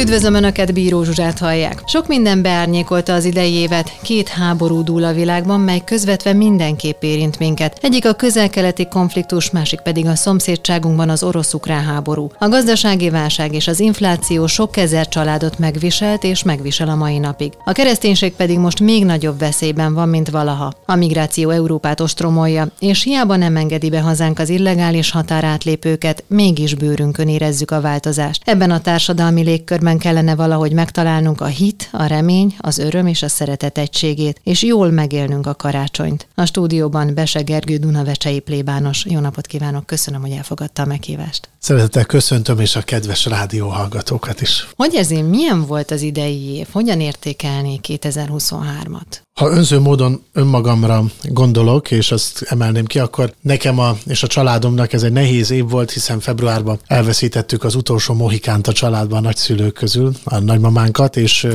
Üdvözlöm Önöket, Bíró Zsuzsát hallják. Sok minden beárnyékolta az idei évet, két háború dúl a világban, mely közvetve mindenképp érint minket. Egyik a közel-keleti konfliktus, másik pedig a szomszédságunkban az orosz-ukrán háború. A gazdasági válság és az infláció sok ezer családot megviselt és megvisel a mai napig. A kereszténység pedig most még nagyobb veszélyben van, mint valaha. A migráció Európát ostromolja, és hiába nem engedi be hazánk az illegális határátlépőket, mégis bőrünkön érezzük a változást. Ebben a társadalmi légkörben életünkben kellene valahogy megtalálnunk a hit, a remény, az öröm és a szeretet egységét, és jól megélnünk a karácsonyt. A stúdióban Bese Gergő Dunavecsei plébános. Jó napot kívánok, köszönöm, hogy elfogadta a meghívást. Szeretettel köszöntöm, és a kedves rádióhallgatókat is. Hogy érzi, milyen volt az idei év? Hogyan értékelni 2023-at? Ha önző módon önmagamra gondolok, és azt emelném ki, akkor nekem a, és a családomnak ez egy nehéz év volt, hiszen februárban elveszítettük az utolsó mohikánt a családban a nagyszülők közül, a nagymamánkat, és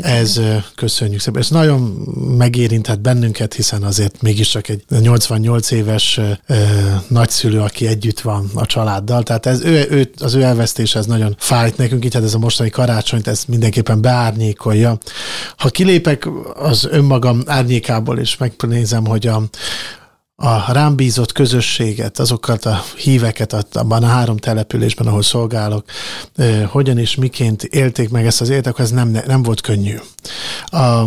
ez köszönjük szépen. Ez nagyon megérintett bennünket, hiszen azért mégiscsak egy 88 éves ö, nagyszülő, aki együtt van a családdal, tehát ez, ő, ő, az ő elvesztése ez nagyon fájt nekünk, így hát ez a mostani karácsonyt, ez mindenképpen beárnyékolja. Ha kilépek az önmagam magam árnyékából is megnézem, hogy a, a rám bízott közösséget, azokat a híveket abban a három településben, ahol szolgálok, hogyan és miként élték meg ezt az életet, ez nem, nem volt könnyű. A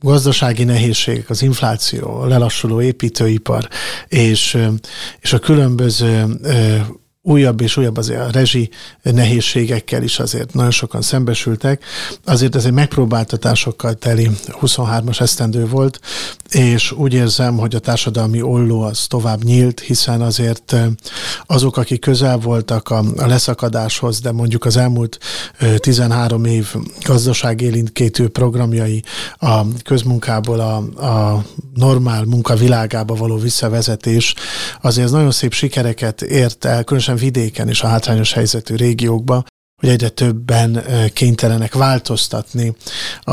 gazdasági nehézségek, az infláció, a lelassuló építőipar és, és a különböző újabb és újabb azért a rezsi nehézségekkel is azért nagyon sokan szembesültek. Azért ez egy megpróbáltatásokkal teli 23-as esztendő volt, és úgy érzem, hogy a társadalmi olló az tovább nyílt, hiszen azért azok, akik közel voltak a, leszakadáshoz, de mondjuk az elmúlt 13 év gazdaságélinkétő programjai a közmunkából a, a normál munkavilágába való visszavezetés, azért nagyon szép sikereket ért el, különösen különösen vidéken és a hátrányos helyzetű régiókban, hogy egyre többen kénytelenek változtatni a,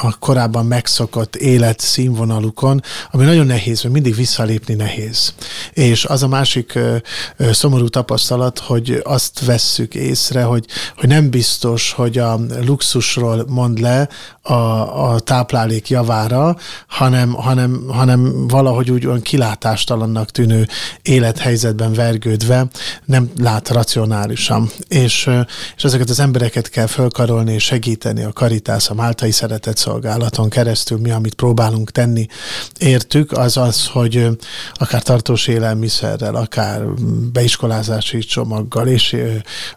a korábban megszokott élet színvonalukon, ami nagyon nehéz, mert mindig visszalépni nehéz. És az a másik szomorú tapasztalat, hogy azt vesszük észre, hogy, hogy nem biztos, hogy a luxusról mond le a, a táplálék javára, hanem, hanem, hanem valahogy úgy olyan kilátástalannak tűnő élethelyzetben vergődve nem lát racionálisan. És, és ezeket az embereket kell fölkarolni és segíteni a Karitász, a Máltai Szeretett Szolgálaton keresztül. Mi, amit próbálunk tenni értük, az az, hogy akár tartós élelmiszerrel, akár beiskolázási csomaggal, és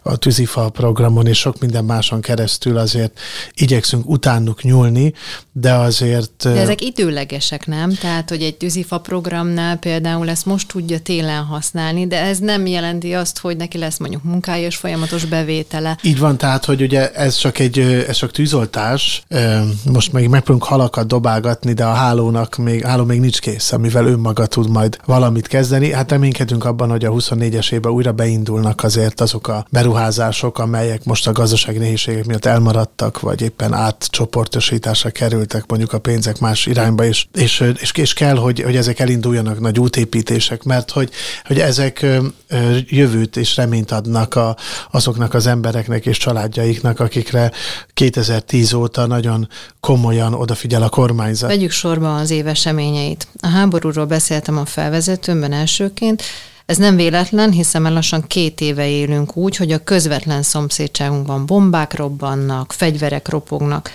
a tűzifa programon, és sok minden máson keresztül azért igyekszünk utánuk nyúlni, de azért... De ezek időlegesek, nem? Tehát, hogy egy tűzifa programnál például ezt most tudja télen használni, de ez nem jelenti azt, hogy neki lesz mondjuk munkája és folyamatos bevétele. Így van, tehát, hogy ugye ez csak egy, ez csak tűzoltás, most még megpróbálunk halakat dobálgatni, de a hálónak még, háló még nincs kész, amivel önmaga tud majd valamit kezdeni. Hát reménykedünk abban, hogy a 24-es évben újra beindulnak azért azok a beruházások, amelyek most a gazdasági nehézségek miatt elmaradtak, vagy éppen átcsoportosításra kerültek mondjuk a pénzek más irányba, és, és, és, és kell, hogy, hogy ezek elinduljanak nagy útépítések, mert hogy, hogy ezek jövőt és reményt adnak a, azoknak az emberek, embereknek és családjaiknak, akikre 2010 óta nagyon komolyan odafigyel a kormányzat. Vegyük sorba az év eseményeit. A háborúról beszéltem a felvezetőmben elsőként, ez nem véletlen, hiszen már lassan két éve élünk úgy, hogy a közvetlen szomszédságunkban bombák robbannak, fegyverek ropognak.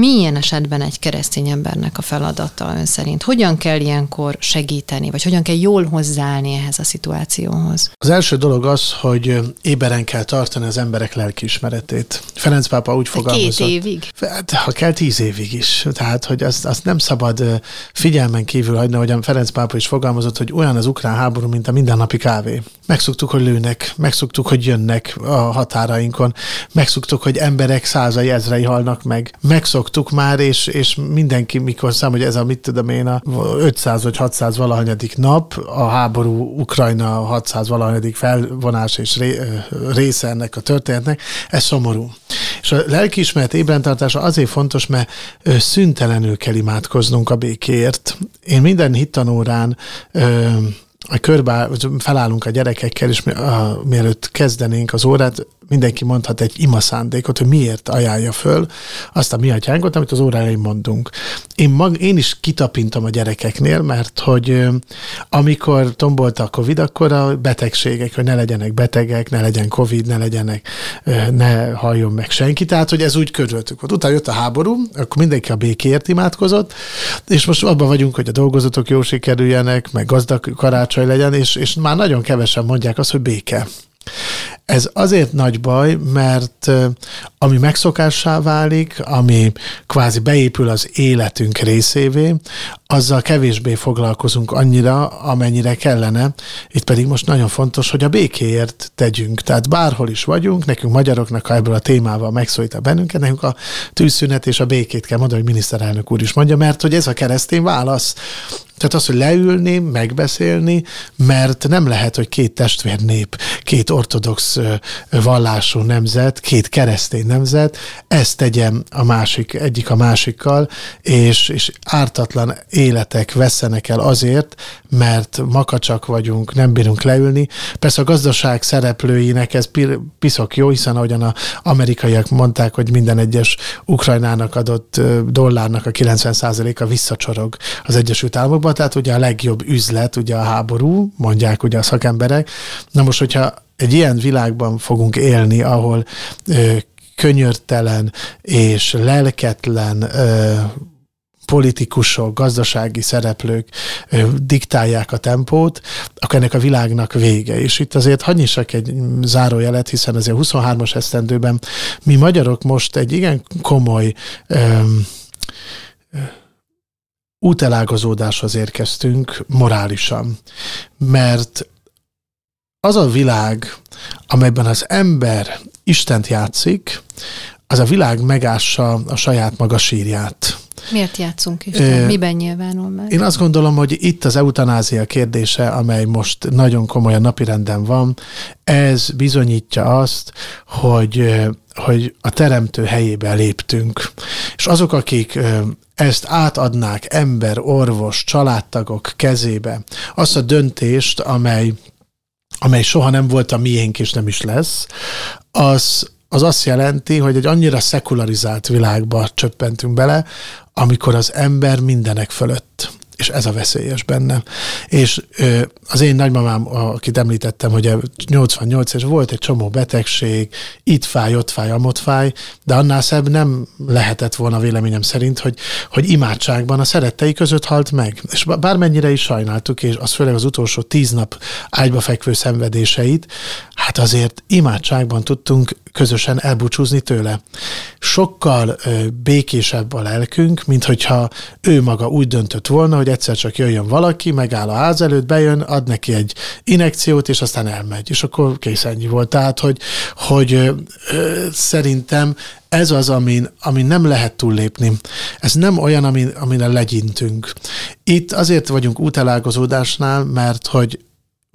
Milyen esetben egy keresztény embernek a feladata ön szerint? Hogyan kell ilyenkor segíteni, vagy hogyan kell jól hozzáállni ehhez a szituációhoz? Az első dolog az, hogy éberen kell tartani az emberek lelkiismeretét. Ferenc pápa úgy fogalmazott. Két évig? Hát, ha kell tíz évig is. Tehát, hogy azt, azt nem szabad figyelmen kívül hagyni, a Ferenc pápa is fogalmazott, hogy olyan az ukrán háború, mint a mindennapi kávé. Megszoktuk, hogy lőnek, megszoktuk, hogy jönnek a határainkon, megszoktuk, hogy emberek százai, ezrei halnak meg, megszoktuk, szoktuk már, és, és mindenki, mikor szám, hogy ez a mit tudom én, a 500 vagy 600 valahanyadik nap, a háború Ukrajna 600 valahanyadik felvonás és ré, része ennek a történetnek, ez szomorú. És a lelkiismeret ébrentartása azért fontos, mert szüntelenül kell imádkoznunk a békért. Én minden hittanórán körbe felállunk a gyerekekkel, és mi, a, mielőtt kezdenénk az órát, mindenki mondhat egy ima szándékot, hogy miért ajánlja föl azt a mi atyánkot, amit az órájaim mondunk. Én, mag, én is kitapintom a gyerekeknél, mert hogy amikor tombolta a Covid, akkor a betegségek, hogy ne legyenek betegek, ne legyen Covid, ne legyenek, ne halljon meg senki. Tehát, hogy ez úgy körülöttük volt. Utána jött a háború, akkor mindenki a békéért imádkozott, és most abban vagyunk, hogy a dolgozatok jó sikerüljenek, meg gazdag karácsony legyen, és, és már nagyon kevesen mondják azt, hogy béke. Ez azért nagy baj, mert ami megszokássá válik, ami kvázi beépül az életünk részévé, azzal kevésbé foglalkozunk annyira, amennyire kellene. Itt pedig most nagyon fontos, hogy a békéért tegyünk. Tehát bárhol is vagyunk, nekünk magyaroknak, ha ebből a témával megszólít a bennünket, nekünk a tűzszünet és a békét kell mondani, hogy miniszterelnök úr is mondja, mert hogy ez a keresztény válasz. Tehát az, hogy leülni, megbeszélni, mert nem lehet, hogy két testvérnép, két ortodox vallású nemzet, két keresztény nemzet, ezt tegyem a másik, egyik a másikkal, és, és ártatlan életek vesztenek el azért, mert makacsak vagyunk, nem bírunk leülni. Persze a gazdaság szereplőinek ez piszok jó, hiszen ahogyan az amerikaiak mondták, hogy minden egyes Ukrajnának adott dollárnak a 90%-a visszacsorog az Egyesült Államokban, tehát ugye a legjobb üzlet, ugye a háború, mondják ugye a szakemberek. Na most, hogyha egy ilyen világban fogunk élni, ahol ö, könyörtelen és lelketlen ö, politikusok, gazdasági szereplők ö, diktálják a tempót, akkor ennek a világnak vége. És itt azért hadd nyissak egy zárójelet, hiszen azért 23-as esztendőben mi magyarok most egy igen komoly ö, útelágazódáshoz érkeztünk morálisan, mert az a világ, amelyben az ember Istent játszik, az a világ megássa a saját maga sírját. Miért játszunk is? E, Miben nyilvánul meg? Én azt gondolom, hogy itt az eutanázia kérdése, amely most nagyon komolyan napirenden van, ez bizonyítja azt, hogy, hogy a teremtő helyébe léptünk. És azok, akik ezt átadnák ember, orvos, családtagok kezébe, azt a döntést, amely amely soha nem volt a miénk és nem is lesz, az, az azt jelenti, hogy egy annyira szekularizált világba csöppentünk bele, amikor az ember mindenek fölött és ez a veszélyes benne. És az én nagymamám, akit említettem, hogy 88 és volt egy csomó betegség, itt fáj, ott fáj, amott fáj, de annál szebb nem lehetett volna véleményem szerint, hogy, hogy imádságban a szerettei között halt meg. És bármennyire is sajnáltuk, és az főleg az utolsó tíz nap ágyba fekvő szenvedéseit, hát azért imádságban tudtunk közösen elbúcsúzni tőle. Sokkal békésebb a lelkünk, mint hogyha ő maga úgy döntött volna, hogy egyszer csak jöjjön valaki, megáll a ház előtt, bejön, ad neki egy inekciót, és aztán elmegy. És akkor kész ennyi volt. Tehát, hogy, hogy ö, ö, szerintem ez az, amin, amin nem lehet túllépni. Ez nem olyan, amin, amin legyintünk. Itt azért vagyunk útelágazódásnál, mert hogy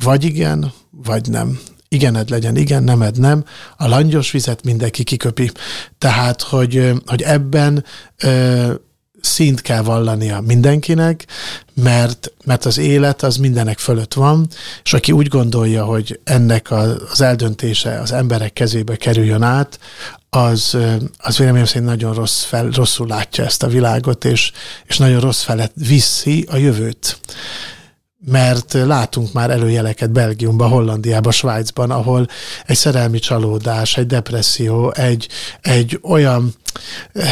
vagy igen, vagy nem igened legyen igen, nemed nem, a langyos vizet mindenki kiköpi. Tehát, hogy, hogy ebben ö, szint kell vallania mindenkinek, mert, mert az élet az mindenek fölött van, és aki úgy gondolja, hogy ennek az eldöntése az emberek kezébe kerüljön át, az, az véleményem szerint nagyon rossz fel, rosszul látja ezt a világot, és, és nagyon rossz felett viszi a jövőt mert látunk már előjeleket Belgiumban, Hollandiában, Svájcban, ahol egy szerelmi csalódás, egy depresszió, egy, egy olyan, eh,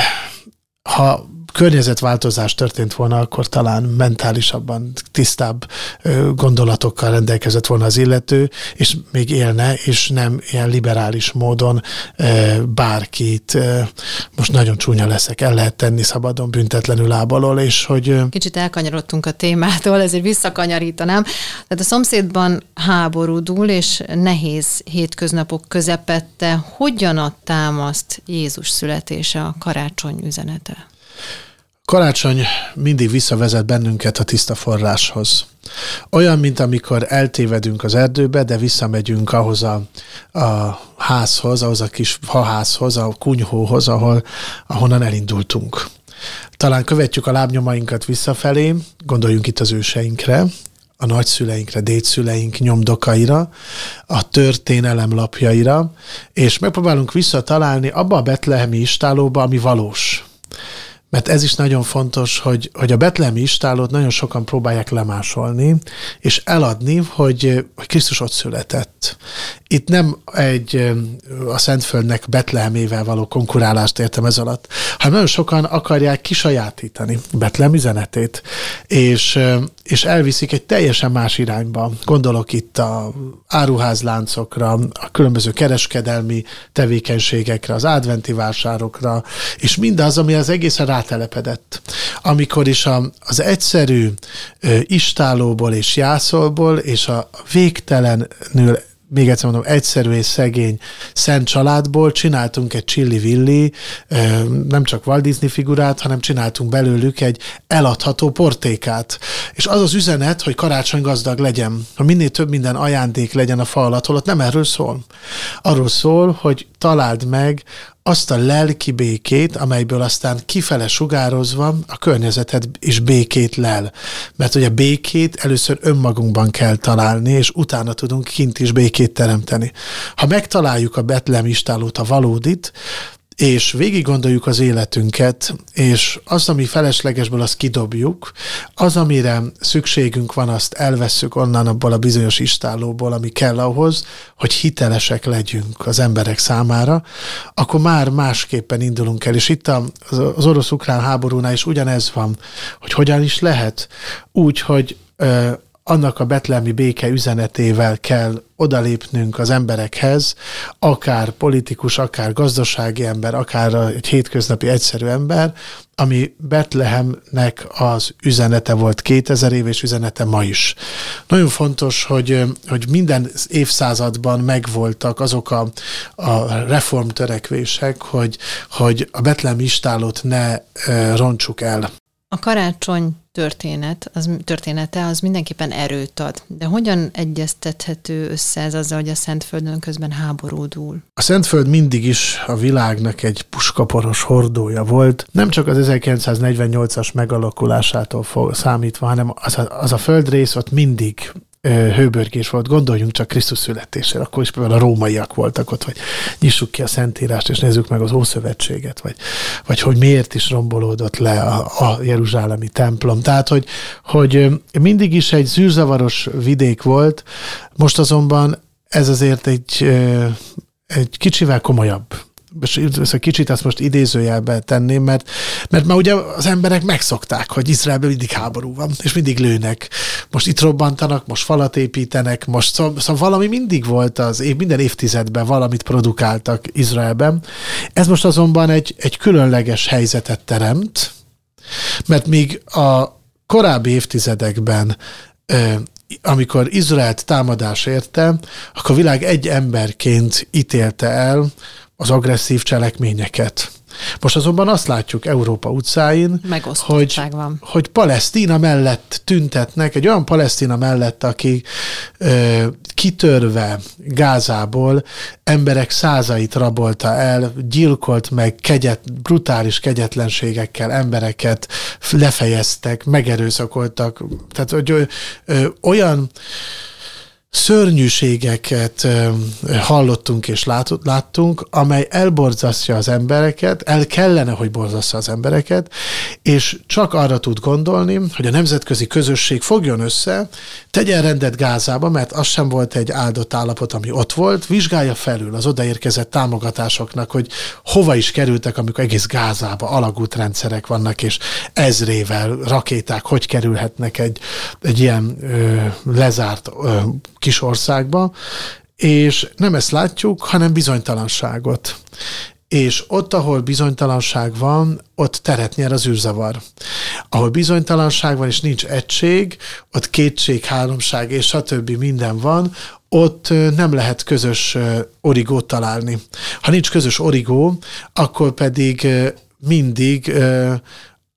ha környezetváltozás történt volna, akkor talán mentálisabban tisztább gondolatokkal rendelkezett volna az illető, és még élne, és nem ilyen liberális módon bárkit, most nagyon csúnya leszek, el lehet tenni szabadon, büntetlenül lábalól, és hogy... Kicsit elkanyarodtunk a témától, ezért visszakanyarítanám. Tehát a szomszédban háború dúl, és nehéz hétköznapok közepette. Hogyan ad támaszt Jézus születése, a karácsony üzenete? Karácsony mindig visszavezet bennünket a tiszta forráshoz. Olyan, mint amikor eltévedünk az erdőbe, de visszamegyünk ahhoz a, a házhoz, ahhoz a kis haházhoz, a kunyhóhoz, ahol, ahonnan elindultunk. Talán követjük a lábnyomainkat visszafelé, gondoljunk itt az őseinkre, a nagyszüleinkre, dédszüleink nyomdokaira, a történelem lapjaira, és megpróbálunk visszatalálni abba a betlehemi istálóba, ami valós. Mert ez is nagyon fontos, hogy, hogy a betlehemi istálót nagyon sokan próbálják lemásolni, és eladni, hogy, hogy Krisztus ott született. Itt nem egy a Szentföldnek Betlehemével való konkurálást értem ez alatt, hanem nagyon sokan akarják kisajátítani Betlehem üzenetét, és, és elviszik egy teljesen más irányba. Gondolok itt a áruházláncokra, a különböző kereskedelmi tevékenységekre, az adventi vásárokra, és mindaz, ami az egészen rátelepedett. Amikor is a, az ö, istálóból és jászolból és a végtelenül még egyszer mondom, egyszerű és szegény szent családból csináltunk egy csilli-villi, nem csak Walt Disney figurát, hanem csináltunk belőlük egy eladható portékát. És az az üzenet, hogy karácsony gazdag legyen, hogy minél több minden ajándék legyen a fa alatt, holott nem erről szól. Arról szól, hogy találd meg azt a lelki békét, amelyből aztán kifele sugározva a környezetet is békét lel. Mert a békét először önmagunkban kell találni, és utána tudunk kint is békét teremteni. Ha megtaláljuk a Betlem istálót, a valódit, és végig gondoljuk az életünket, és az, ami feleslegesből, azt kidobjuk, az, amire szükségünk van, azt elvesszük onnan abból a bizonyos istálóból, ami kell ahhoz, hogy hitelesek legyünk az emberek számára, akkor már másképpen indulunk el. És itt az orosz-ukrán háborúnál is ugyanez van, hogy hogyan is lehet úgy, hogy annak a betlemi béke üzenetével kell odalépnünk az emberekhez, akár politikus, akár gazdasági ember, akár egy hétköznapi egyszerű ember, ami Betlehemnek az üzenete volt 2000 év, és üzenete ma is. Nagyon fontos, hogy, hogy minden évszázadban megvoltak azok a, a reformtörekvések, hogy, hogy a Betlehem istálót ne roncsuk el. A karácsony történet, az, története az mindenképpen erőt ad. De hogyan egyeztethető össze ez azzal, hogy a Szentföldön közben háború dúl? A Szentföld mindig is a világnak egy puskaporos hordója volt. Nem csak az 1948-as megalakulásától számítva, hanem az a, az a földrész ott mindig hőbörgés volt, gondoljunk csak Krisztus születésére, akkor is például a rómaiak voltak ott, vagy nyissuk ki a Szentírást, és nézzük meg az Ószövetséget, vagy, vagy hogy miért is rombolódott le a, a Jeruzsálemi templom. Tehát, hogy, hogy mindig is egy zűrzavaros vidék volt, most azonban ez azért egy, egy kicsivel komolyabb ezt a kicsit ezt most idézőjelbe tenném, mert, mert már ugye az emberek megszokták, hogy Izraelben mindig háború van, és mindig lőnek. Most itt robbantanak, most falat építenek, most szóval, szóval valami mindig volt az év, minden évtizedben valamit produkáltak Izraelben. Ez most azonban egy, egy különleges helyzetet teremt, mert míg a korábbi évtizedekben amikor Izraelt támadás érte, akkor a világ egy emberként ítélte el az agresszív cselekményeket. Most azonban azt látjuk Európa utcáin, hogy, van. hogy Palesztina mellett tüntetnek, egy olyan Palesztina mellett, aki ö, kitörve Gázából emberek százait rabolta el, gyilkolt meg kegyet, brutális kegyetlenségekkel embereket lefejeztek, megerőszakoltak. Tehát hogy ö, ö, olyan szörnyűségeket hallottunk és láttunk, amely elborzasztja az embereket, el kellene, hogy borzasztja az embereket, és csak arra tud gondolni, hogy a nemzetközi közösség fogjon össze, tegyen rendet Gázába, mert az sem volt egy áldott állapot, ami ott volt, vizsgálja felül az odaérkezett támogatásoknak, hogy hova is kerültek, amikor egész Gázába alagútrendszerek vannak, és ezrével rakéták hogy kerülhetnek egy, egy ilyen ö, lezárt ö, kis országba, és nem ezt látjuk, hanem bizonytalanságot. És ott, ahol bizonytalanság van, ott teret nyer az űrzavar. Ahol bizonytalanság van, és nincs egység, ott kétség, háromság, és stb. minden van, ott nem lehet közös origót találni. Ha nincs közös origó, akkor pedig mindig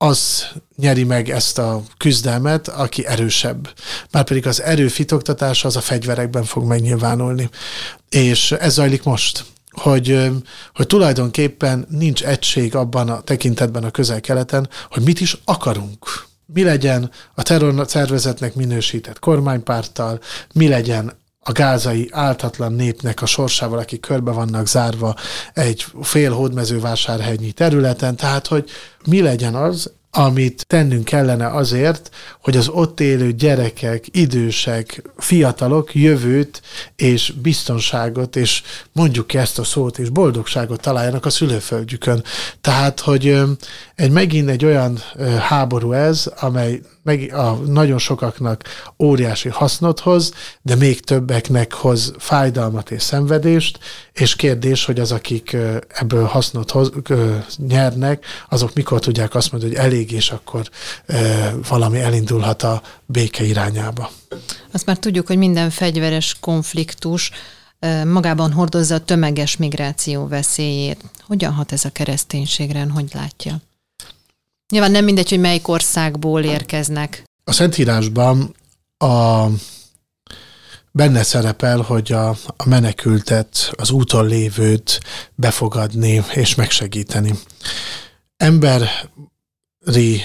az nyeri meg ezt a küzdelmet, aki erősebb. Márpedig az erő fitoktatása az a fegyverekben fog megnyilvánulni. És ez zajlik most hogy, hogy tulajdonképpen nincs egység abban a tekintetben a közel-keleten, hogy mit is akarunk mi legyen a terror szervezetnek minősített kormánypárttal, mi legyen a gázai áltatlan népnek a sorsával, akik körbe vannak zárva egy fél hódmezővásárhegyi területen, tehát hogy mi legyen az, amit tennünk kellene azért, hogy az ott élő gyerekek, idősek, fiatalok jövőt és biztonságot, és mondjuk ki ezt a szót, és boldogságot találjanak a szülőföldjükön. Tehát, hogy egy megint egy olyan háború ez, amely meg a nagyon sokaknak óriási hasznot hoz, de még többeknek hoz fájdalmat és szenvedést, és kérdés, hogy az, akik ebből hasznot hoz, nyernek, azok mikor tudják azt mondani, hogy elég, és akkor valami elindulhat a béke irányába. Azt már tudjuk, hogy minden fegyveres konfliktus magában hordozza a tömeges migráció veszélyét. Hogyan hat ez a kereszténységre, hogy látja? Nyilván nem mindegy, hogy melyik országból érkeznek. A Szentírásban a benne szerepel, hogy a, a menekültet, az úton lévőt befogadni és megsegíteni. Emberi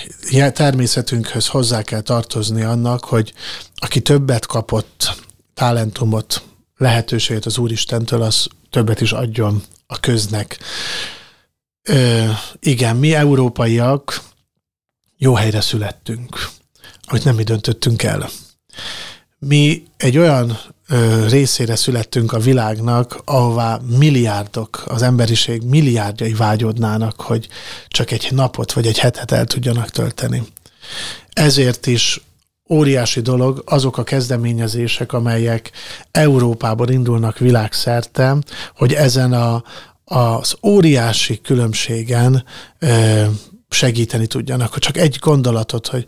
természetünkhöz hozzá kell tartozni annak, hogy aki többet kapott, talentumot, lehetőséget az Úristentől, az többet is adjon a köznek. Ö, igen, mi európaiak jó helyre születtünk, amit nem mi döntöttünk el. Mi egy olyan ö, részére születtünk a világnak, ahová milliárdok, az emberiség milliárdjai vágyodnának, hogy csak egy napot vagy egy hetet el tudjanak tölteni. Ezért is óriási dolog azok a kezdeményezések, amelyek Európában indulnak világszerte, hogy ezen a, az óriási különbségen ö, segíteni tudjanak. Hogy csak egy gondolatot, hogy,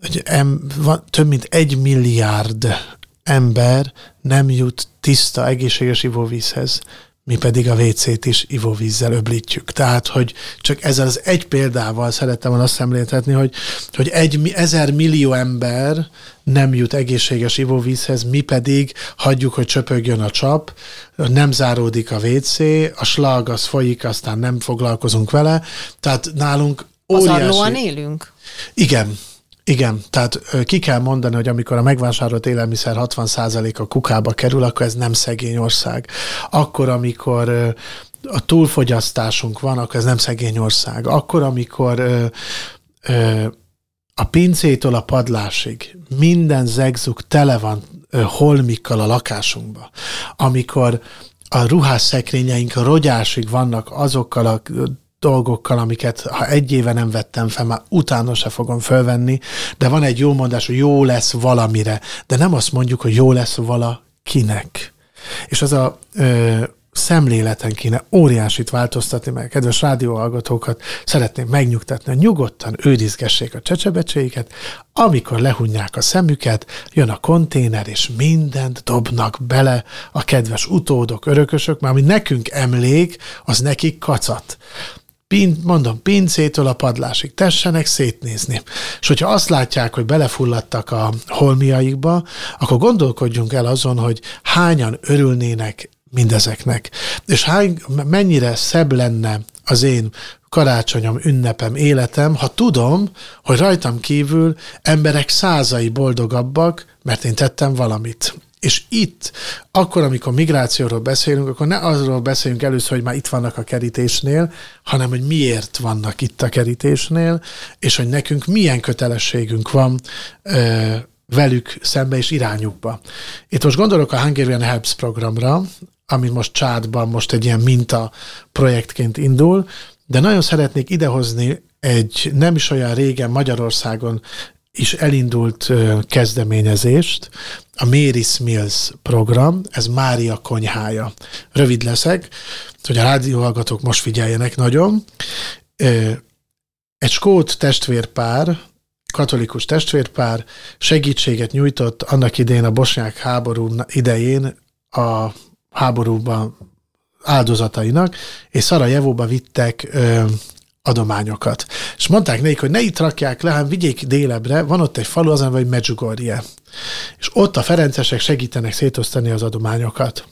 hogy em, van, több mint egy milliárd ember nem jut tiszta, egészséges ivóvízhez, mi pedig a WC-t is ivóvízzel öblítjük. Tehát, hogy csak ezzel az egy példával szerettem volna azt szemléltetni, hogy, hogy egy ezer millió ember nem jut egészséges ivóvízhez, mi pedig hagyjuk, hogy csöpögjön a csap, nem záródik a WC, a slag az folyik, aztán nem foglalkozunk vele. Tehát nálunk óriási... élünk? Igen, igen, tehát ki kell mondani, hogy amikor a megvásárolt élelmiszer 60%-a kukába kerül, akkor ez nem szegény ország. Akkor, amikor a túlfogyasztásunk van, akkor ez nem szegény ország. Akkor, amikor a pincétől a padlásig minden zegzug tele van holmikkal a lakásunkba, amikor a ruhásszekrényeink a rogyásig vannak azokkal a dolgokkal, amiket ha egy éve nem vettem fel, már utána se fogom fölvenni, de van egy jó mondás, hogy jó lesz valamire, de nem azt mondjuk, hogy jó lesz valakinek. És az a ö, szemléleten kéne óriásit változtatni, mert kedves rádióhallgatókat szeretném megnyugtatni, hogy nyugodtan őrizgessék a csecsebecséiket, amikor lehunják a szemüket, jön a konténer, és mindent dobnak bele a kedves utódok, örökösök, mert ami nekünk emlék, az nekik kacat pin, mondom, pincétől a padlásig tessenek szétnézni. És hogyha azt látják, hogy belefulladtak a holmiaikba, akkor gondolkodjunk el azon, hogy hányan örülnének mindezeknek. És hány, mennyire szebb lenne az én karácsonyom, ünnepem, életem, ha tudom, hogy rajtam kívül emberek százai boldogabbak, mert én tettem valamit. És itt, akkor, amikor migrációról beszélünk, akkor ne azról beszéljünk először, hogy már itt vannak a kerítésnél, hanem hogy miért vannak itt a kerítésnél, és hogy nekünk milyen kötelességünk van ö, velük szembe és irányukba. Itt most gondolok a Hungarian Helps programra, ami most csádban most egy ilyen minta projektként indul, de nagyon szeretnék idehozni egy nem is olyan régen Magyarországon is elindult kezdeményezést, a Mary's Mills program, ez Mária konyhája. Rövid leszek, hogy a rádióhallgatók most figyeljenek nagyon. Egy skót testvérpár, katolikus testvérpár segítséget nyújtott annak idején a bosnyák háború idején a háborúban áldozatainak, és Szarajevóba vittek adományokat. És mondták nekik, hogy ne itt rakják le, hanem vigyék délebre, van ott egy falu, az vagy Medjugorje. És ott a ferencesek segítenek szétosztani az adományokat.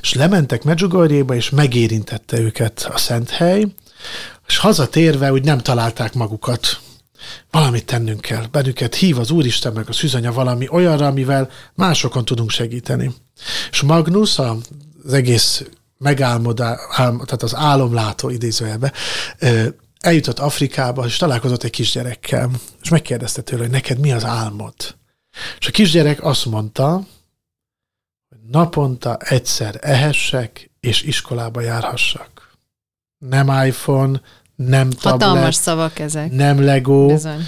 És lementek Medjugorjéba, és megérintette őket a szent hely, és hazatérve úgy nem találták magukat. valamit tennünk kell. Bennünket hív az Úristen meg a szűzanya valami olyanra, amivel másokon tudunk segíteni. És Magnus, az egész megálmodás, tehát az álomlátó idézőjelbe, eljutott Afrikába, és találkozott egy kisgyerekkel, és megkérdezte tőle, hogy neked mi az álmod? És a kisgyerek azt mondta, hogy naponta egyszer ehessek, és iskolába járhassak. Nem iPhone, nem tablet, Hatalmas szavak ezek. nem Lego. Bizony.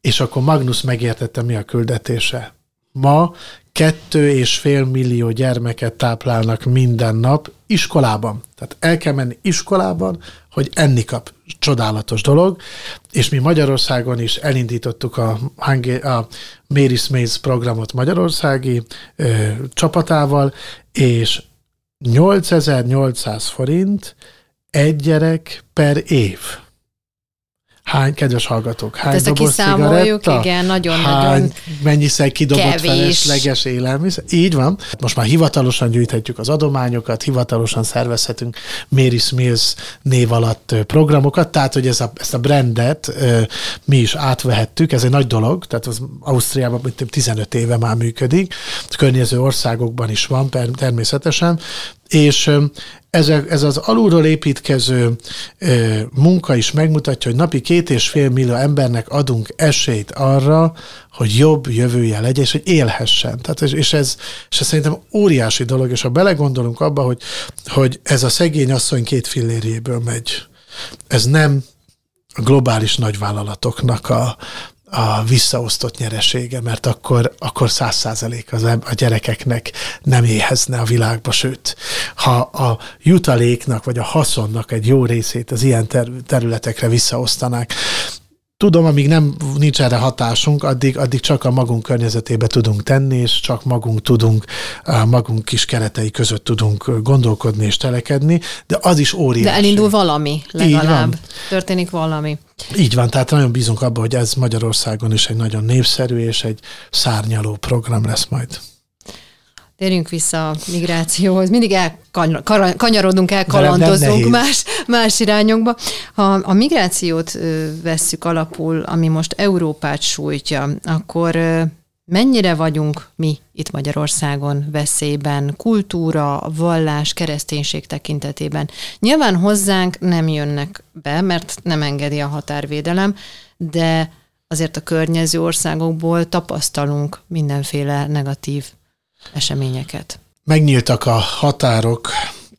És akkor Magnus megértette, mi a küldetése. Ma kettő és fél millió gyermeket táplálnak minden nap iskolában. Tehát el kell menni iskolában, hogy enni kap. Csodálatos dolog. És mi Magyarországon is elindítottuk a, a Mary Smays programot magyarországi ö, csapatával, és 8800 forint egy gyerek per év. Hány, kedves hallgatók, hány Ezt doboz cigaretta? igen, nagyon-nagyon mennyiszer kidobott kevés. felesleges élelmiszer? Így van. Most már hivatalosan gyűjthetjük az adományokat, hivatalosan szervezhetünk Mary Smith név alatt programokat, tehát, hogy ez a, ezt a brandet mi is átvehettük, ez egy nagy dolog, tehát az Ausztriában 15 éve már működik, a környező országokban is van természetesen, és ez, ez az alulról építkező munka is megmutatja, hogy napi két és fél millió embernek adunk esélyt arra, hogy jobb jövője legyen, és hogy élhessen. Tehát, és, ez, és ez szerintem óriási dolog, és ha belegondolunk abba, hogy, hogy ez a szegény asszony két fillérjéből megy, ez nem a globális nagyvállalatoknak a, a visszaosztott nyeresége, mert akkor, akkor száz százalék az a gyerekeknek nem éhezne a világba, sőt, ha a jutaléknak vagy a haszonnak egy jó részét az ilyen területekre visszaosztanák, Tudom, amíg nem nincs erre hatásunk, addig, addig csak a magunk környezetébe tudunk tenni, és csak magunk tudunk, a magunk kis keretei között tudunk gondolkodni és telekedni, de az is óriási. De elindul valami, legalább. Történik valami. Így van, tehát nagyon bízunk abban, hogy ez Magyarországon is egy nagyon népszerű és egy szárnyaló program lesz majd. Térjünk vissza a migrációhoz. Mindig elkanyarodunk, elkalandozunk más, más irányokba. Ha a migrációt vesszük alapul, ami most Európát sújtja, akkor mennyire vagyunk mi itt Magyarországon veszélyben, kultúra, vallás, kereszténység tekintetében? Nyilván hozzánk nem jönnek be, mert nem engedi a határvédelem, de azért a környező országokból tapasztalunk mindenféle negatív eseményeket. Megnyíltak a határok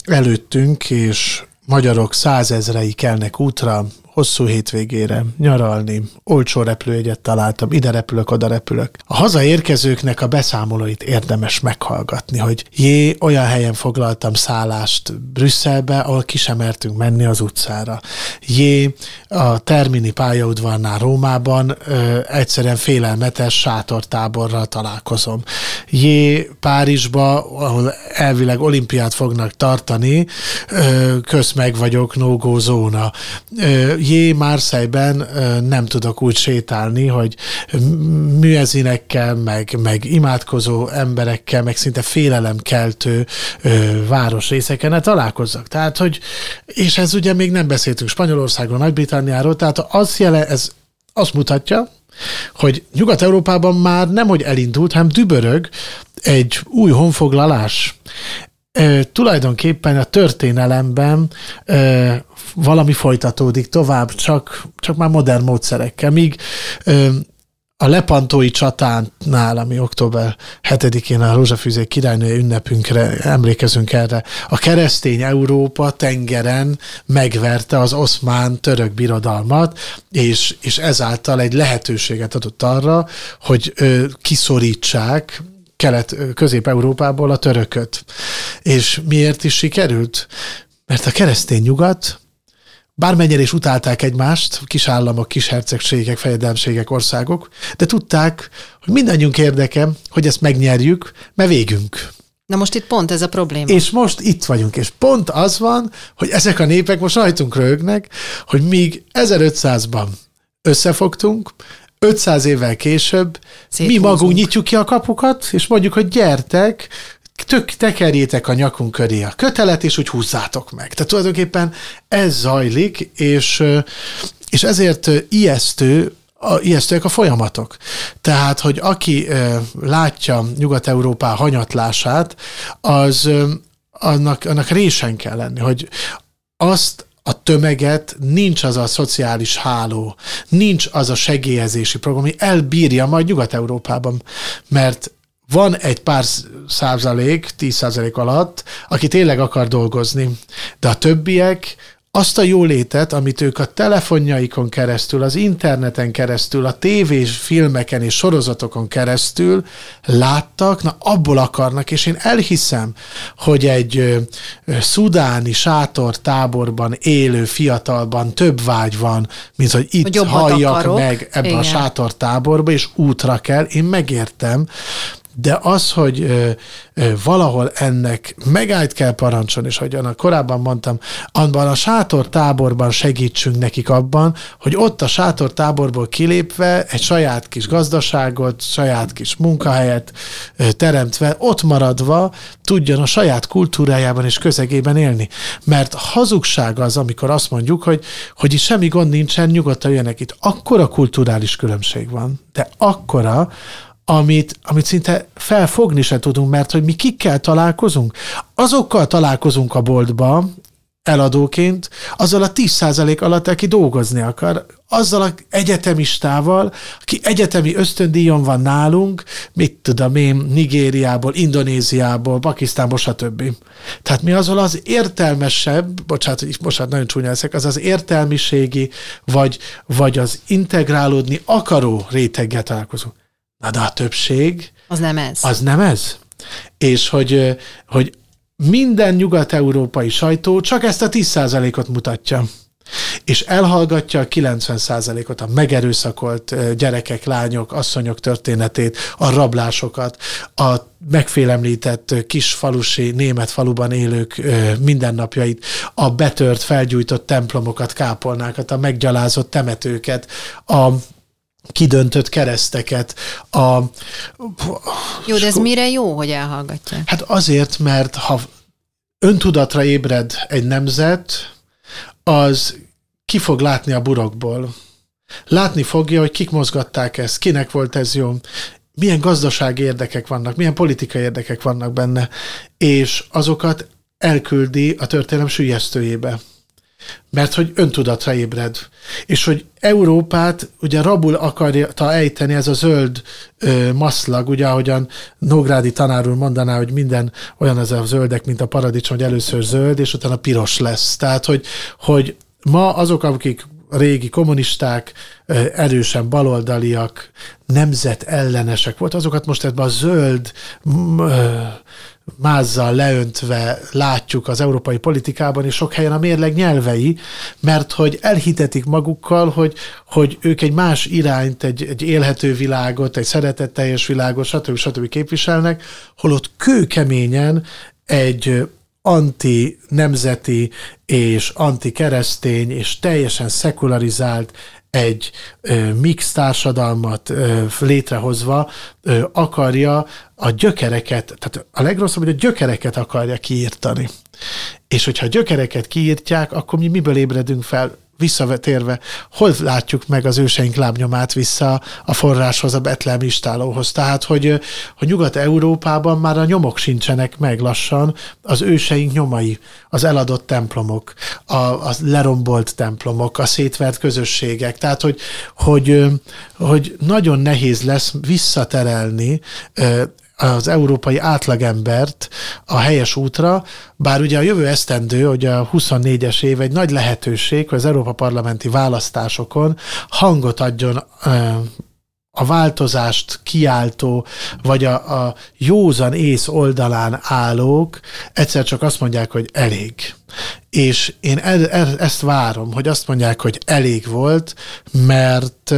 előttünk, és magyarok százezrei kelnek útra, hosszú hétvégére nyaralni, olcsó repülőjegyet találtam, ide repülök, oda repülök. A hazaérkezőknek a beszámolóit érdemes meghallgatni, hogy jé, olyan helyen foglaltam szállást Brüsszelbe, ahol ki sem mertünk menni az utcára. Jé, a Termini pályaudvarnál Rómában ö, egyszerűen félelmetes sátortáborral találkozom. Jé, Párizsba, ahol elvileg olimpiát fognak tartani, ö, köz meg vagyok, no zóna. Ö, Jé, Marseille-ben nem tudok úgy sétálni, hogy műezinekkel, meg, meg imádkozó emberekkel, meg szinte félelemkeltő városrészeken találkozzak. Tehát, hogy, és ez ugye még nem beszéltünk Spanyolországról, Nagy-Britanniáról, tehát az jele, ez azt mutatja, hogy Nyugat-Európában már nem, hogy elindult, hanem dübörög egy új honfoglalás. E, tulajdonképpen a történelemben e, valami folytatódik tovább, csak, csak már modern módszerekkel. Míg e, a Lepantói csatánál, ami október 7-én a Rózsafűzék királynője ünnepünkre emlékezünk erre, a keresztény Európa tengeren megverte az oszmán török birodalmat, és, és ezáltal egy lehetőséget adott arra, hogy ö, kiszorítsák kelet-közép-európából a törököt. És miért is sikerült? Mert a keresztény nyugat Bármennyire is utálták egymást, kis államok, kis hercegségek, fejedelmségek, országok, de tudták, hogy mindannyiunk érdeke, hogy ezt megnyerjük, mert végünk. Na most itt pont ez a probléma. És most itt vagyunk, és pont az van, hogy ezek a népek most rajtunk rögnek, hogy míg 1500-ban összefogtunk, 500 évvel később mi magunk nyitjuk ki a kapukat, és mondjuk, hogy gyertek, tök tekerjétek a nyakunk köré a kötelet, és úgy húzzátok meg. Tehát tulajdonképpen ez zajlik, és, és ezért ijesztő a, ijesztőek a folyamatok. Tehát, hogy aki ö, látja Nyugat-Európá hanyatlását, az ö, annak, annak résen kell lenni, hogy azt a tömeget, nincs az a szociális háló, nincs az a segélyezési program, ami elbírja majd Nyugat-Európában, mert van egy pár százalék, tíz százalék alatt, aki tényleg akar dolgozni, de a többiek azt a jólétet, amit ők a telefonjaikon keresztül, az interneten keresztül, a tévés filmeken és sorozatokon keresztül láttak, na abból akarnak, és én elhiszem, hogy egy ö, ö, szudáni sátor táborban élő fiatalban több vágy van, mint hogy itt halljak akarok. meg ebbe Igen. a sátor táborba, és útra kell, én megértem, de az, hogy ö, ö, valahol ennek megállt kell parancsolni, és ahogyan korábban mondtam, abban a sátor táborban segítsünk nekik abban, hogy ott a sátor táborból kilépve egy saját kis gazdaságot, saját kis munkahelyet ö, teremtve, ott maradva tudjon a saját kultúrájában és közegében élni. Mert hazugság az, amikor azt mondjuk, hogy, hogy itt semmi gond nincsen, nyugodtan jönnek itt. Akkora kulturális különbség van, de akkora, amit, amit szinte felfogni se tudunk, mert hogy mi kikkel találkozunk. Azokkal találkozunk a boltba, eladóként, azzal a 10% alatt, aki dolgozni akar, azzal a egyetemistával, aki egyetemi ösztöndíjon van nálunk, mit tudom én, Nigériából, Indonéziából, Pakisztánból, stb. Tehát mi azzal az értelmesebb, bocsánat, most nagyon csúnya ezek, az az értelmiségi, vagy, vagy az integrálódni akaró réteggel találkozunk. Na de a többség... Az nem ez. Az nem ez. És hogy, hogy minden nyugat-európai sajtó csak ezt a 10%-ot mutatja és elhallgatja a 90%-ot, a megerőszakolt gyerekek, lányok, asszonyok történetét, a rablásokat, a megfélemlített kisfalusi német faluban élők mindennapjait, a betört, felgyújtott templomokat, kápolnákat, a meggyalázott temetőket, a kidöntött kereszteket. A, jó, de ez mire jó, hogy elhallgatja? Hát azért, mert ha öntudatra ébred egy nemzet, az ki fog látni a burokból. Látni fogja, hogy kik mozgatták ezt, kinek volt ez jó, milyen gazdasági érdekek vannak, milyen politikai érdekek vannak benne, és azokat elküldi a történelem sülyeztőjébe mert hogy öntudatra ébred. És hogy Európát ugye rabul akarta ejteni ez a zöld ö, maszlag, ugye ahogyan Nógrádi tanár úr mondaná, hogy minden olyan az a zöldek, mint a paradicsom, hogy először zöld, és utána piros lesz. Tehát, hogy, hogy ma azok, akik régi kommunisták, erősen baloldaliak, nemzetellenesek volt, azokat most ebben a zöld mázzal leöntve látjuk az európai politikában, és sok helyen a mérleg nyelvei, mert hogy elhitetik magukkal, hogy, hogy ők egy más irányt, egy, egy élhető világot, egy szeretetteljes világot, stb. stb. képviselnek, holott kőkeményen egy anti-nemzeti és anti-keresztény és teljesen szekularizált egy mix társadalmat létrehozva akarja a gyökereket, tehát a legrosszabb, hogy a gyökereket akarja kiírtani. És hogyha a gyökereket kiírtják, akkor mi miből ébredünk fel? Visszatérve, hol látjuk meg az őseink lábnyomát vissza a forráshoz, a betlemi istálóhoz. Tehát, hogy, hogy Nyugat-Európában már a nyomok sincsenek meg lassan, az őseink nyomai, az eladott templomok, a, a lerombolt templomok, a szétvert közösségek. Tehát, hogy, hogy, hogy nagyon nehéz lesz visszaterelni az európai átlagembert a helyes útra, bár ugye a jövő esztendő, hogy a 24-es év egy nagy lehetőség, hogy az Európa Parlamenti választásokon hangot adjon a változást kiáltó, vagy a, a józan ész oldalán állók egyszer csak azt mondják, hogy elég. És én e, e, ezt várom, hogy azt mondják, hogy elég volt, mert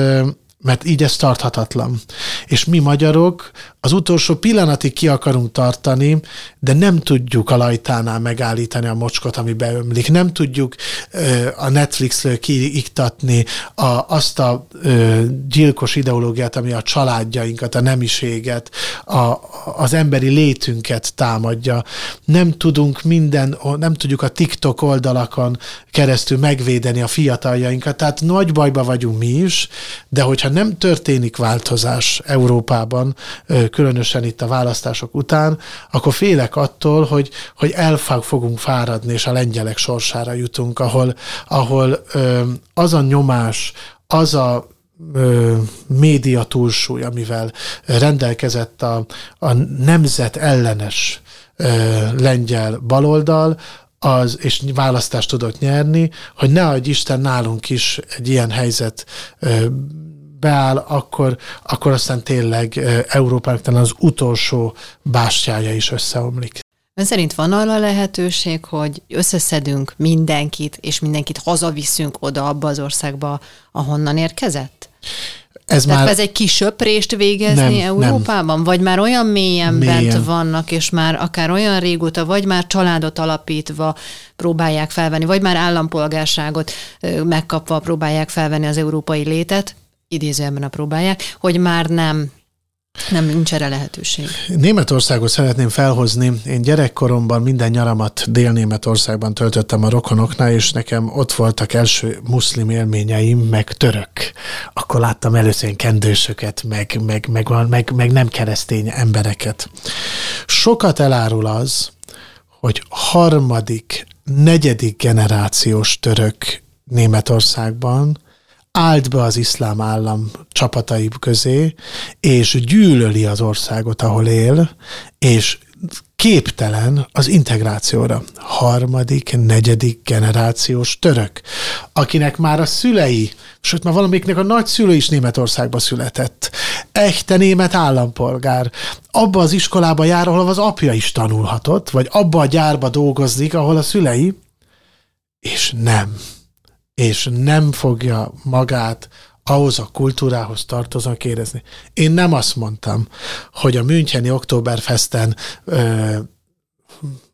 mert így ez tarthatatlan. És mi magyarok az utolsó pillanatig ki akarunk tartani, de nem tudjuk a lajtánál megállítani a mocskot, ami beömlik. Nem tudjuk ö, a Netflixről kiiktatni a, azt a ö, gyilkos ideológiát, ami a családjainkat, a nemiséget, a, az emberi létünket támadja. Nem tudunk minden, nem tudjuk a TikTok oldalakon keresztül megvédeni a fiataljainkat. Tehát nagy bajba vagyunk mi is, de hogyha nem történik változás Európában, különösen itt a választások után, akkor félek attól, hogy, hogy elfag fogunk fáradni, és a lengyelek sorsára jutunk, ahol, ahol az a nyomás, az a média túlsúly, amivel rendelkezett a, a nemzet ellenes lengyel baloldal, az, és választást tudott nyerni, hogy ne adj Isten nálunk is egy ilyen helyzet beáll, akkor, akkor aztán tényleg Európának talán az utolsó bástyája is összeomlik. Ön szerint van arra lehetőség, hogy összeszedünk mindenkit, és mindenkit hazaviszünk oda abba az országba, ahonnan érkezett? Ez Tehát már... ez egy kis söprést végezni nem, Európában? Nem. Vagy már olyan mélyen, mélyen bent vannak, és már akár olyan régóta, vagy már családot alapítva próbálják felvenni, vagy már állampolgárságot megkapva próbálják felvenni az európai létet, idézőjelben a próbálják, hogy már nem nem, nincs erre lehetőség. Németországot szeretném felhozni. Én gyerekkoromban minden nyaramat Dél-Németországban töltöttem a rokonoknál, és nekem ott voltak első muszlim élményeim, meg török. Akkor láttam először kendősöket, meg, meg, meg, meg, meg nem keresztény embereket. Sokat elárul az, hogy harmadik, negyedik generációs török Németországban állt be az iszlám állam csapatai közé, és gyűlöli az országot, ahol él, és képtelen az integrációra. Harmadik, negyedik generációs török, akinek már a szülei, sőt már valamiknek a nagyszülő is Németországba született. Echte német állampolgár. Abba az iskolába jár, ahol az apja is tanulhatott, vagy abba a gyárba dolgozik, ahol a szülei, és nem és nem fogja magát ahhoz a kultúrához tartoznak érezni. Én nem azt mondtam, hogy a Müncheni Oktoberfesten ö,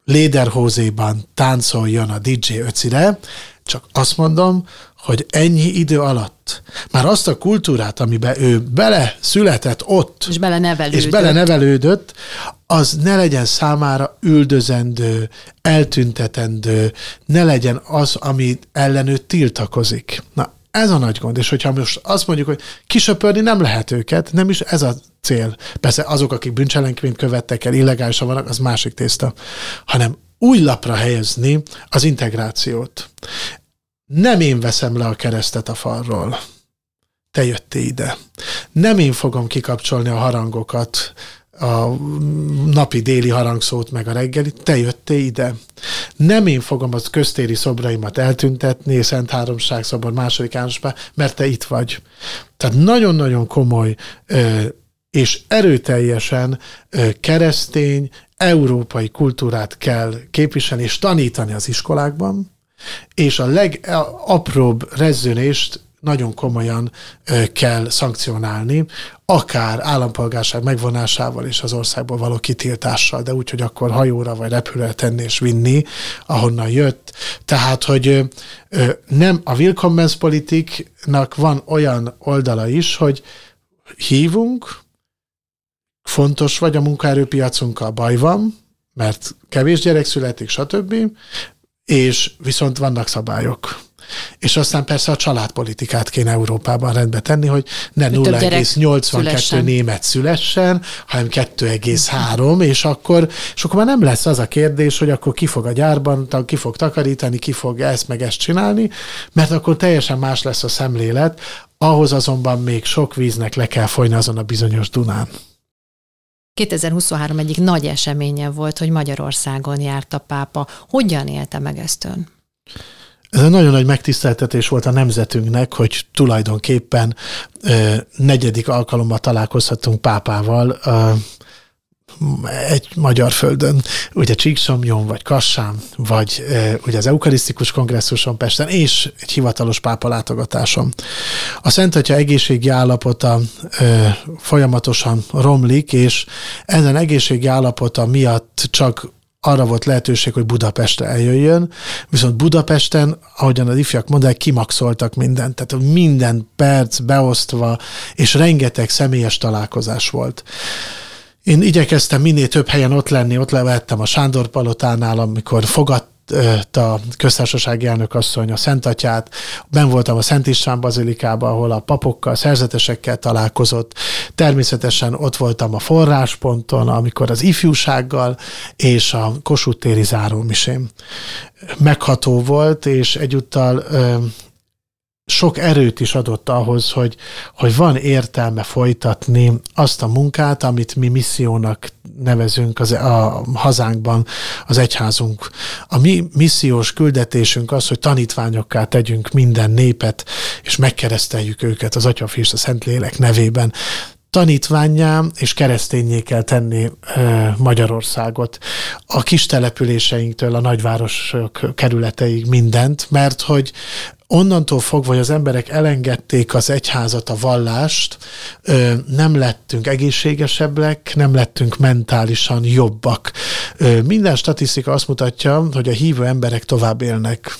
Léderhózéban táncoljon a DJ öcire, csak azt mondom, hogy ennyi idő alatt már azt a kultúrát, amiben ő bele született ott, és bele nevelődött, és bele nevelődött az ne legyen számára üldözendő, eltüntetendő, ne legyen az, ami ellenő tiltakozik. Na, ez a nagy gond, és hogyha most azt mondjuk, hogy kisöpörni nem lehet őket, nem is ez a cél. Persze azok, akik bűncselekményt követtek el, illegálisan vannak, az másik tészta, hanem új lapra helyezni az integrációt. Nem én veszem le a keresztet a falról. Te jöttél ide. Nem én fogom kikapcsolni a harangokat, a napi déli harangszót, meg a reggeli, te jöttél ide. Nem én fogom az köztéri szobraimat eltüntetni, Szent Háromság szobor második Jánosban, mert te itt vagy. Tehát nagyon-nagyon komoly és erőteljesen keresztény, európai kultúrát kell képviselni és tanítani az iskolákban, és a legapróbb rezzönést nagyon komolyan kell szankcionálni, akár állampolgárság megvonásával és az országból való kitiltással, de úgy, hogy akkor hajóra vagy repülőre tenni és vinni, ahonnan jött. Tehát, hogy nem a willkommenspolitiknak van olyan oldala is, hogy hívunk, fontos vagy a munkaerőpiacunkkal, baj van, mert kevés gyerek születik, stb., és viszont vannak szabályok és aztán persze a családpolitikát kéne Európában rendbe tenni, hogy ne 0,82 német szülessen, hanem 2,3, és akkor, és akkor már nem lesz az a kérdés, hogy akkor ki fog a gyárban, ki fog takarítani, ki fog ezt meg ezt csinálni, mert akkor teljesen más lesz a szemlélet, ahhoz azonban még sok víznek le kell folyni azon a bizonyos Dunán. 2023 egyik nagy eseménye volt, hogy Magyarországon járt a pápa. Hogyan élte meg ezt ön? Ez egy nagyon nagy megtiszteltetés volt a nemzetünknek, hogy tulajdonképpen ö, negyedik alkalommal találkozhatunk pápával ö, egy magyar földön, ugye Csíksomjon, vagy Kassán, vagy ö, ugye az Eukarisztikus kongresszuson Pesten, és egy hivatalos pápa látogatáson. A Szent Atya egészségi állapota ö, folyamatosan romlik, és ezen egészségi állapota miatt csak arra volt lehetőség, hogy Budapestre eljöjjön, viszont Budapesten, ahogyan az ifjak mondják, kimaxoltak mindent, tehát minden perc beosztva, és rengeteg személyes találkozás volt. Én igyekeztem minél több helyen ott lenni, ott levettem a Sándor Palotánál, amikor fogadt a köztársasági elnök asszony a Szent Atyát, ben voltam a Szent István Bazilikába, ahol a papokkal, szerzetesekkel találkozott, természetesen ott voltam a forrásponton, amikor az ifjúsággal és a Kossuth téri zárómisém megható volt, és egyúttal sok erőt is adott ahhoz, hogy, hogy van értelme folytatni azt a munkát, amit mi missziónak nevezünk az, a hazánkban, az egyházunk. A mi missziós küldetésünk az, hogy tanítványokká tegyünk minden népet, és megkereszteljük őket az Atya, és a Szentlélek nevében tanítványá és keresztényé kell tenni Magyarországot. A kis településeinktől a nagyvárosok kerületeig mindent, mert hogy onnantól fogva, hogy az emberek elengedték az egyházat, a vallást, nem lettünk egészségesebbek, nem lettünk mentálisan jobbak. Minden statisztika azt mutatja, hogy a hívő emberek tovább élnek.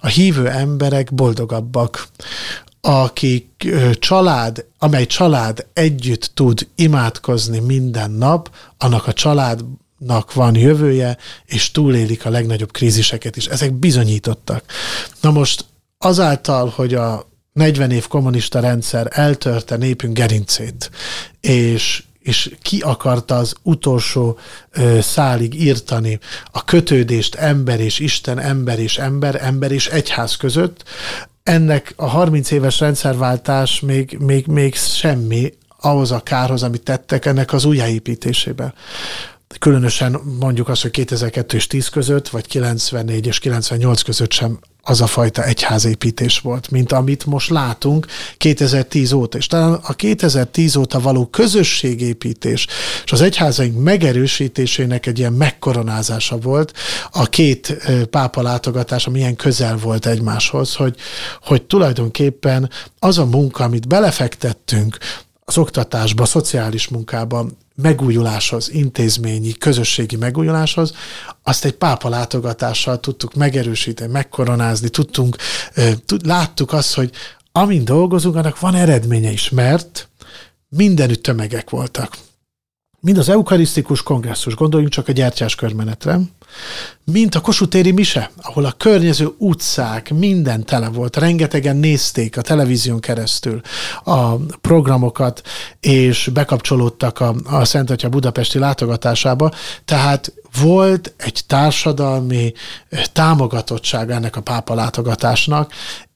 A hívő emberek boldogabbak akik család, amely család együtt tud imádkozni minden nap, annak a családnak van jövője, és túlélik a legnagyobb kríziseket is. Ezek bizonyítottak. Na most azáltal, hogy a 40 év kommunista rendszer eltörte népünk gerincét, és és ki akarta az utolsó ö, szálig írtani a kötődést ember és Isten, ember és ember, ember és egyház között. Ennek a 30 éves rendszerváltás még, még, még semmi ahhoz a kárhoz, amit tettek ennek az újjáépítésében különösen mondjuk azt, hogy 2002 és 10 között, vagy 94 és 98 között sem az a fajta egyházépítés volt, mint amit most látunk 2010 óta. És talán a 2010 óta való közösségépítés és az egyházaink megerősítésének egy ilyen megkoronázása volt a két pápa látogatás, ami ilyen közel volt egymáshoz, hogy, hogy tulajdonképpen az a munka, amit belefektettünk, az oktatásba, a szociális munkában megújuláshoz, intézményi, közösségi megújuláshoz, azt egy pápa látogatással tudtuk megerősíteni, megkoronázni, tudtunk, láttuk azt, hogy amin dolgozunk, annak van eredménye is, mert mindenütt tömegek voltak. Mind az eukarisztikus kongresszus, gondoljunk csak a gyertyás körmenetre, mint a Kossuth mise, ahol a környező utcák minden tele volt, rengetegen nézték a televízión keresztül a programokat, és bekapcsolódtak a, a Szent Atya budapesti látogatásába, tehát volt egy társadalmi támogatottság ennek a pápa látogatásnak,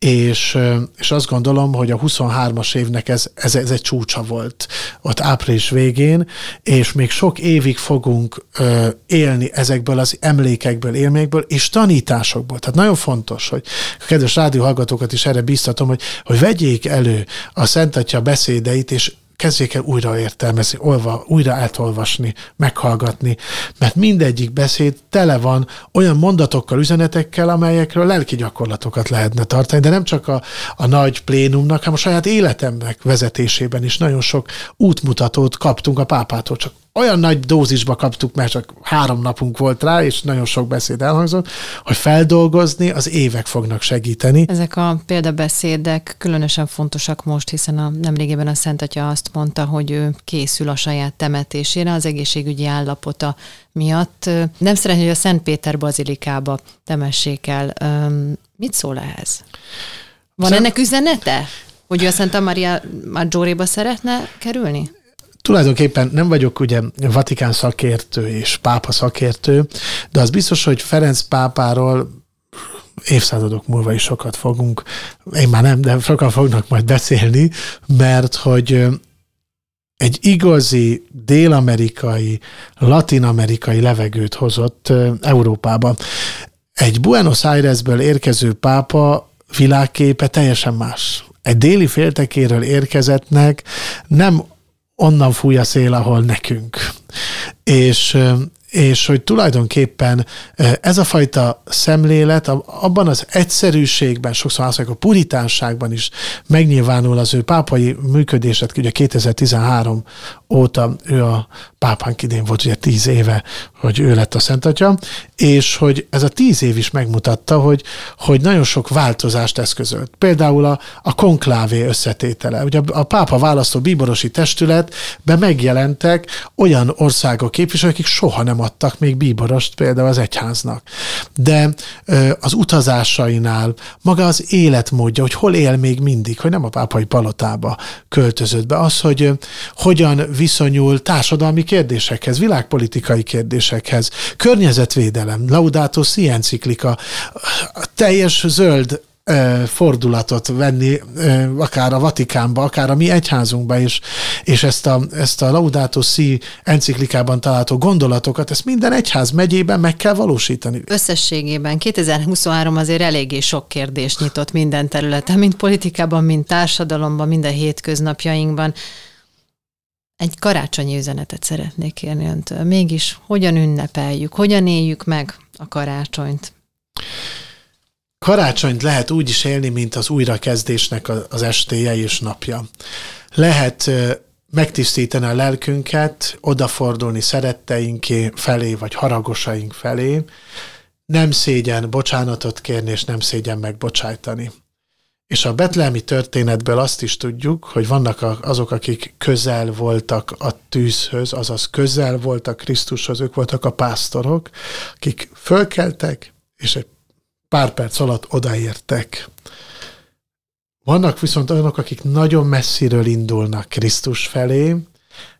és, és azt gondolom, hogy a 23-as évnek ez, ez, ez egy csúcsa volt ott április végén, és még sok évig fogunk élni ezekből az emlékekből, élményekből és tanításokból. Tehát nagyon fontos, hogy a kedves rádióhallgatókat is erre biztatom, hogy, hogy vegyék elő a Szent Atya beszédeit, és kezdjék el újra értelmezni, olva, újra átolvasni, meghallgatni, mert mindegyik beszéd tele van olyan mondatokkal, üzenetekkel, amelyekről lelki gyakorlatokat lehetne tartani, de nem csak a, a nagy plénumnak, hanem a saját életemnek vezetésében is nagyon sok útmutatót kaptunk a pápától, csak olyan nagy dózisba kaptuk, mert csak három napunk volt rá, és nagyon sok beszéd elhangzott, hogy feldolgozni az évek fognak segíteni. Ezek a példabeszédek különösen fontosak most, hiszen a, nemrégében a Szent Atya azt mondta, hogy ő készül a saját temetésére az egészségügyi állapota miatt. Nem szeretném, hogy a Szent Péter bazilikába temessék el. Mit szól ehhez? Van Szent... ennek üzenete? Hogy ő a Santa Maria Maggiore-ba szeretne kerülni? Tulajdonképpen nem vagyok ugye Vatikán szakértő és pápa szakértő, de az biztos, hogy Ferenc pápáról évszázadok múlva is sokat fogunk, én már nem, de sokan fognak majd beszélni, mert hogy egy igazi dél-amerikai, latin-amerikai levegőt hozott Európába. Egy Buenos Airesből érkező pápa világképe teljesen más. Egy déli féltekéről érkezettnek nem onnan fúj a szél, ahol nekünk. És és hogy tulajdonképpen ez a fajta szemlélet abban az egyszerűségben, sokszor azt mondjuk a puritánságban is megnyilvánul az ő pápai működéset, ugye 2013 óta ő a pápánk idén volt ugye tíz éve, hogy ő lett a Szent Atya, és hogy ez a tíz év is megmutatta, hogy, hogy nagyon sok változást eszközölt. Például a, a konklávé összetétele. Ugye a pápa választó bíborosi testületben megjelentek olyan országok képviselők, akik soha nem nem adtak még bíborost például az egyháznak. De az utazásainál maga az életmódja, hogy hol él még mindig, hogy nem a pápai palotába költözött be, az, hogy hogyan viszonyul társadalmi kérdésekhez, világpolitikai kérdésekhez, környezetvédelem, Laudato Si enciklika, teljes zöld fordulatot venni, akár a Vatikánba, akár a mi egyházunkba is, és ezt a, ezt a Laudato Si enciklikában található gondolatokat, ezt minden egyház megyében meg kell valósítani. Összességében 2023 azért eléggé sok kérdést nyitott minden területen, mint politikában, mint társadalomban, minden hétköznapjainkban. Egy karácsonyi üzenetet szeretnék kérni öntől. Mégis hogyan ünnepeljük, hogyan éljük meg a karácsonyt? Karácsonyt lehet úgy is élni, mint az újrakezdésnek az estéje és napja. Lehet megtisztítani a lelkünket, odafordulni szeretteinké felé, vagy haragosaink felé, nem szégyen bocsánatot kérni, és nem szégyen megbocsájtani. És a betlehemi történetből azt is tudjuk, hogy vannak azok, akik közel voltak a tűzhöz, azaz közel voltak Krisztushoz, ők voltak a pásztorok, akik fölkeltek, és egy pár perc alatt odaértek. Vannak viszont olyanok, akik nagyon messziről indulnak Krisztus felé,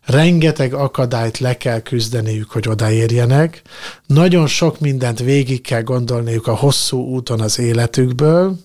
rengeteg akadályt le kell küzdeniük, hogy odaérjenek, nagyon sok mindent végig kell gondolniuk a hosszú úton az életükből,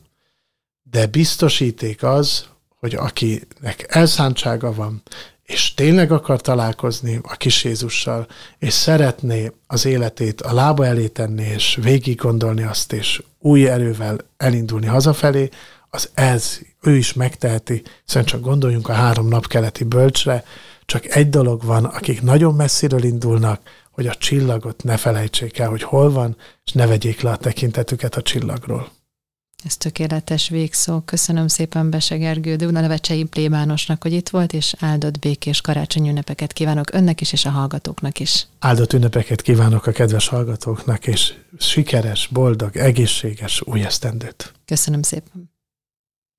de biztosíték az, hogy akinek elszántsága van, és tényleg akar találkozni a kis Jézussal, és szeretné az életét a lába elé tenni, és végig gondolni azt, és új erővel elindulni hazafelé, az ez, ő is megteheti, hiszen csak gondoljunk a három nap keleti bölcsre, csak egy dolog van, akik nagyon messziről indulnak, hogy a csillagot ne felejtsék el, hogy hol van, és ne vegyék le a tekintetüket a csillagról. Ez tökéletes végszó. Köszönöm szépen Bese Gergő Dunavecsei plébánosnak, hogy itt volt, és áldott békés karácsony ünnepeket kívánok önnek is, és a hallgatóknak is. Áldott ünnepeket kívánok a kedves hallgatóknak, és sikeres, boldog, egészséges új esztendőt. Köszönöm szépen.